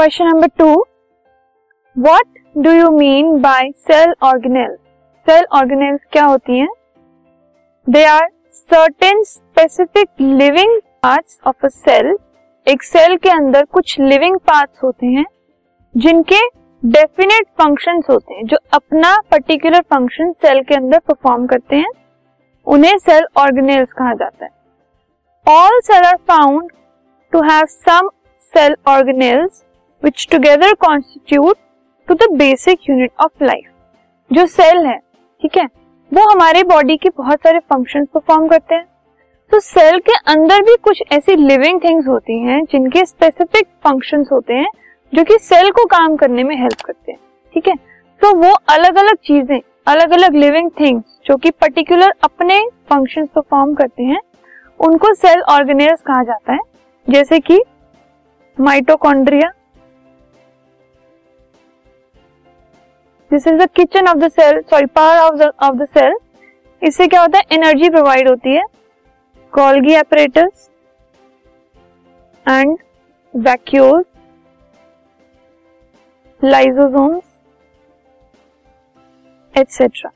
Question number two what do you mean by cell organelle cell organelles क्या होती हैं? They are certain specific living parts of a cell एक cell के अंदर कुछ living parts होते हैं, जिनके डेफिनेट फ़ंक्शंस होते हैं, जो अपना पर्टिकुलर फ़ंक्शन सेल के अंदर परफॉर्म करते हैं। उन्हें सेल ऑर्गेनेल्स कहा जाता है। All cell are found to have some cell organelles which together constitute to the basic unit of life जो सेल है, ठीक है, वो हमारे बॉडी के बहुत सारे फ़ंक्शंस परफॉर्म करते हैं। तो सेल के अंदर भी कुछ ऐसी लिविंग थिंग्स होती हैं, जिनके स्पेसिफिक फ़ंक्शंस होते हैं, जो कि सेल को काम करने में हेल्प करते हैं, ठीक है? तो वो अलग अलग चीज़ें अलग अलग लिविंग थिंग्स जो कि पर्टिकुलर अपने फ़ंक्शन परफॉर्म करते हैं, उनको सेल ऑर्गेनेल्स कहा जाता है। जैसे कि mitochondria this is the kitchen of the cell sorry power of the cell इससे क्या होता है? एनर्जी प्रोवाइड होती है। Golgi apparatus and vacuoles lysosomes etcetera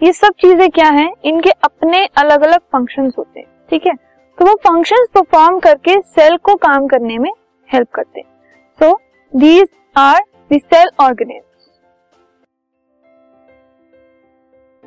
ये सब चीज़ें क्या हैं? इनके अपने अलग अलग फ़ंक्शंस होते हैं, ठीक है? तो वो फ़ंक्शंस परफॉर्म करके सेल को काम करने में हेल्प करते हैं। So these are the cell organism